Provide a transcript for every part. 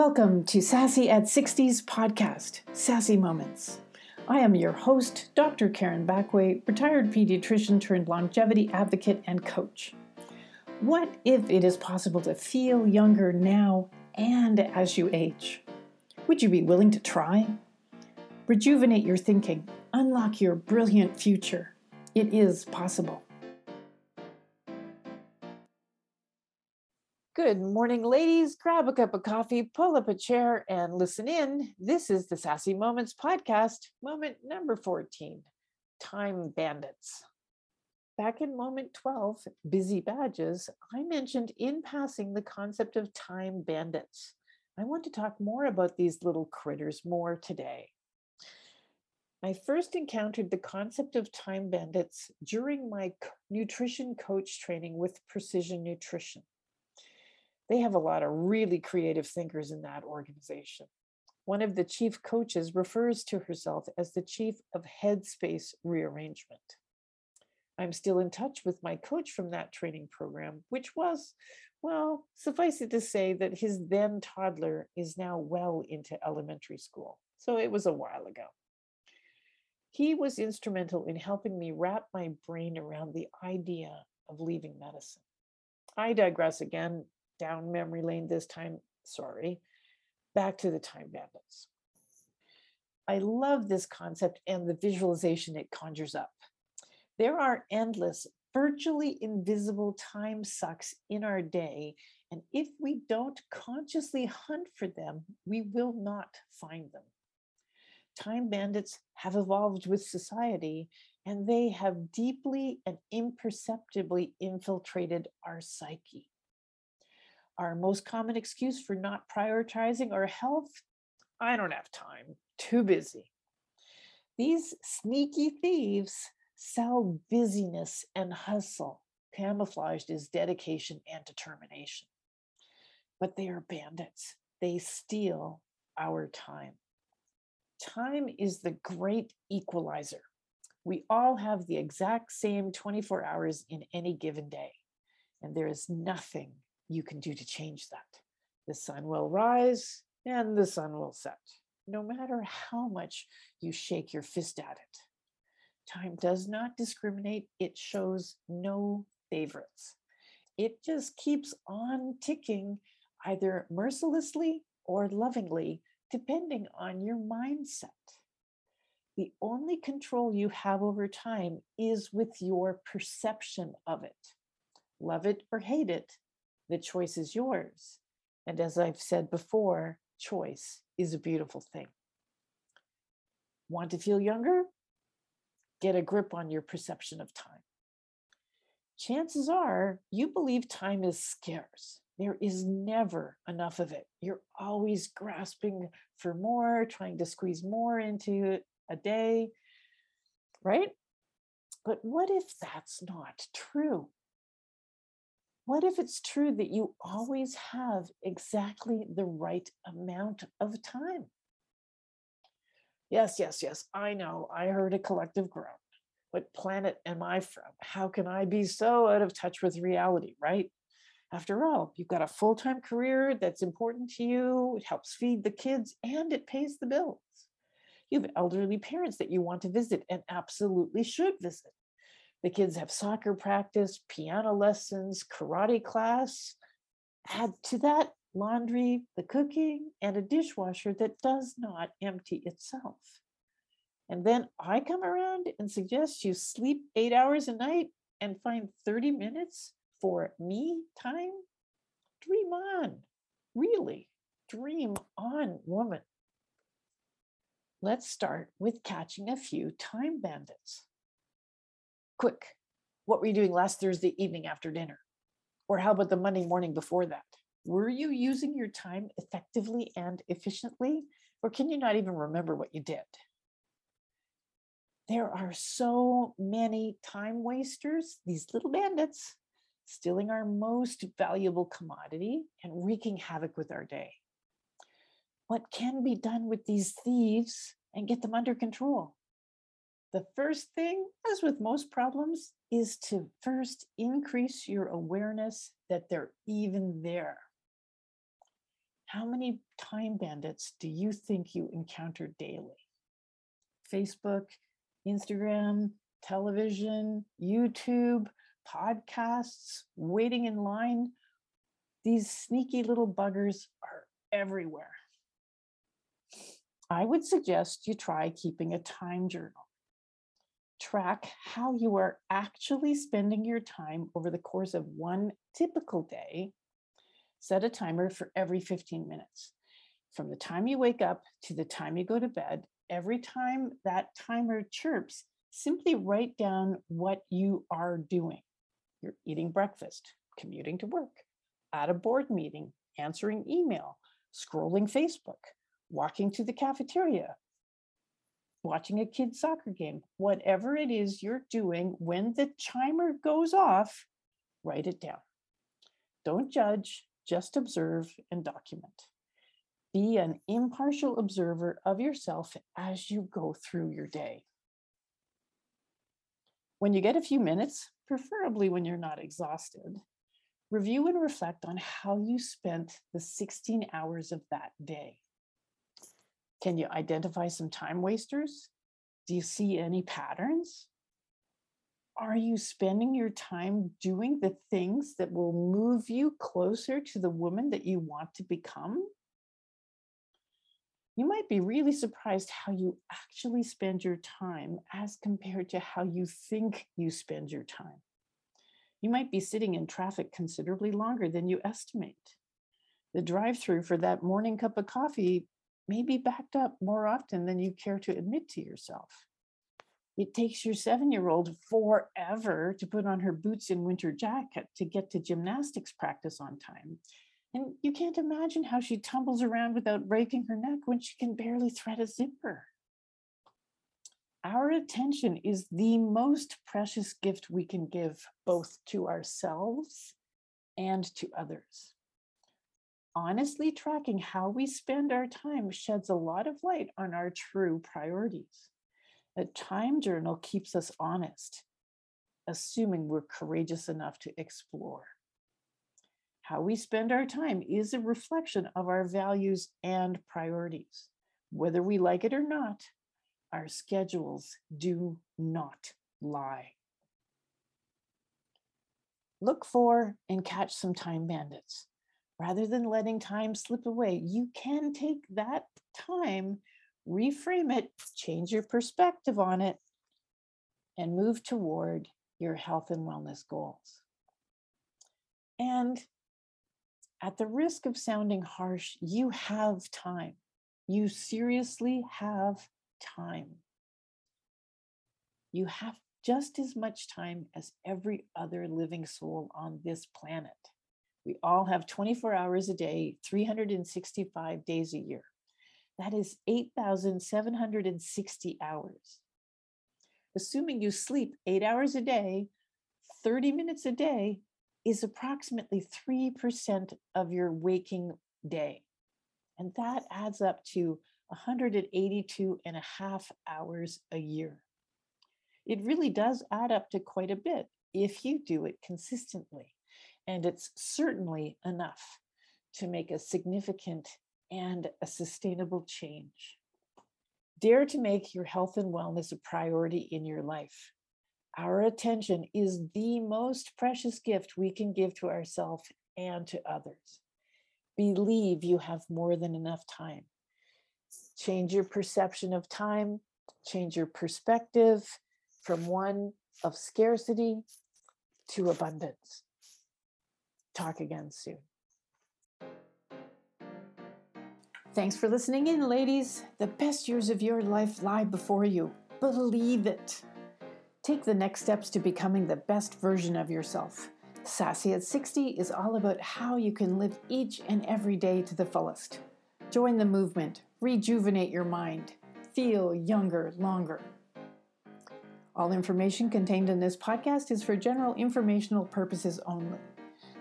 Welcome to Sassy at 60s podcast, Sassy Moments. I am your host, Dr. Karen Backway, retired pediatrician turned longevity advocate and coach. What if it is possible to feel younger now and as you age? Would you be willing to try? Rejuvenate your thinking, unlock your brilliant future. It is possible. Good morning, ladies. Grab a cup of coffee, pull up a chair, and listen in. This is the Sassy Moments podcast, moment number 14 Time Bandits. Back in moment 12, Busy Badges, I mentioned in passing the concept of time bandits. I want to talk more about these little critters more today. I first encountered the concept of time bandits during my nutrition coach training with Precision Nutrition they have a lot of really creative thinkers in that organization. One of the chief coaches refers to herself as the chief of headspace rearrangement. I'm still in touch with my coach from that training program, which was, well, suffice it to say that his then toddler is now well into elementary school. So it was a while ago. He was instrumental in helping me wrap my brain around the idea of leaving medicine. I digress again down memory lane this time, sorry, back to the time bandits. I love this concept and the visualization it conjures up. There are endless, virtually invisible time sucks in our day, and if we don't consciously hunt for them, we will not find them. Time bandits have evolved with society, and they have deeply and imperceptibly infiltrated our psyche. Our most common excuse for not prioritizing our health I don't have time, too busy. These sneaky thieves sell busyness and hustle, camouflaged as dedication and determination. But they are bandits, they steal our time. Time is the great equalizer. We all have the exact same 24 hours in any given day, and there is nothing you can do to change that. The sun will rise and the sun will set, no matter how much you shake your fist at it. Time does not discriminate, it shows no favorites. It just keeps on ticking, either mercilessly or lovingly, depending on your mindset. The only control you have over time is with your perception of it. Love it or hate it, the choice is yours. And as I've said before, choice is a beautiful thing. Want to feel younger? Get a grip on your perception of time. Chances are you believe time is scarce. There is never enough of it. You're always grasping for more, trying to squeeze more into a day, right? But what if that's not true? What if it's true that you always have exactly the right amount of time? Yes, yes, yes, I know. I heard a collective groan. What planet am I from? How can I be so out of touch with reality, right? After all, you've got a full time career that's important to you, it helps feed the kids, and it pays the bills. You have elderly parents that you want to visit and absolutely should visit. The kids have soccer practice, piano lessons, karate class. Add to that laundry, the cooking, and a dishwasher that does not empty itself. And then I come around and suggest you sleep eight hours a night and find 30 minutes for me time? Dream on. Really, dream on, woman. Let's start with catching a few time bandits quick, what were you doing last Thursday evening after dinner? Or how about the Monday morning before that? Were you using your time effectively and efficiently? Or can you not even remember what you did? There are so many time wasters, these little bandits, stealing our most valuable commodity and wreaking havoc with our day. What can be done with these thieves and get them under control? The first thing, as with most problems, is to first increase your awareness that they're even there. How many time bandits do you think you encounter daily? Facebook, Instagram, television, YouTube, podcasts, waiting in line. These sneaky little buggers are everywhere. I would suggest you try keeping a time journal. Track how you are actually spending your time over the course of one typical day. Set a timer for every 15 minutes. From the time you wake up to the time you go to bed, every time that timer chirps, simply write down what you are doing. You're eating breakfast, commuting to work, at a board meeting, answering email, scrolling Facebook, walking to the cafeteria, watching a kid's soccer game, whatever it is you're doing, when the chimer goes off, write it down. Don't judge, just observe and document. Be an impartial observer of yourself as you go through your day. When you get a few minutes, preferably when you're not exhausted, review and reflect on how you spent the 16 hours of that day. Can you identify some time wasters? Do you see any patterns? Are you spending your time doing the things that will move you closer to the woman that you want to become? You might be really surprised how you actually spend your time as compared to how you think you spend your time. You might be sitting in traffic considerably longer than you estimate. The drive through for that morning cup of coffee may be backed up more often than you care to admit to yourself. It takes your seven year old forever to put on her boots and winter jacket to get to gymnastics practice on time. And you can't imagine how she tumbles around without breaking her neck when she can barely thread a zipper. Our attention is the most precious gift we can give both to ourselves and to others honestly tracking how we spend our time sheds a lot of light on our true priorities. A time journal keeps us honest, assuming we're courageous enough to explore. How we spend our time is a reflection of our values and priorities. Whether we like it or not, our schedules do not lie. Look for and catch some time bandits rather than letting time slip away, you can take that time, reframe it, change your perspective on it, and move toward your health and wellness goals. And at the risk of sounding harsh, you have time. You seriously have time. You have just as much time as every other living soul on this planet. We all have 24 hours a day, 365 days a year. That is 8,760 hours. Assuming you sleep eight hours a day, 30 minutes a day is approximately 3% of your waking day. And that adds up to 182 and a half hours a year. It really does add up to quite a bit if you do it consistently. And it's certainly enough to make a significant and a sustainable change. Dare to make your health and wellness a priority in your life. Our attention is the most precious gift we can give to ourselves and to others. Believe you have more than enough time. Change your perception of time, change your perspective from one of scarcity to abundance talk again soon. Thanks for listening in, ladies. The best years of your life lie before you. Believe it. Take the next steps to becoming the best version of yourself. Sassy at 60 is all about how you can live each and every day to the fullest. Join the movement, rejuvenate your mind, feel younger longer. All information contained in this podcast is for general informational purposes only.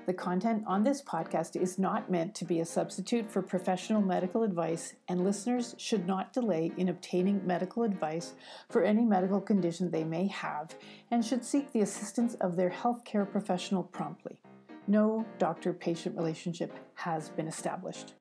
The content on this podcast is not meant to be a substitute for professional medical advice, and listeners should not delay in obtaining medical advice for any medical condition they may have and should seek the assistance of their healthcare professional promptly. No doctor patient relationship has been established.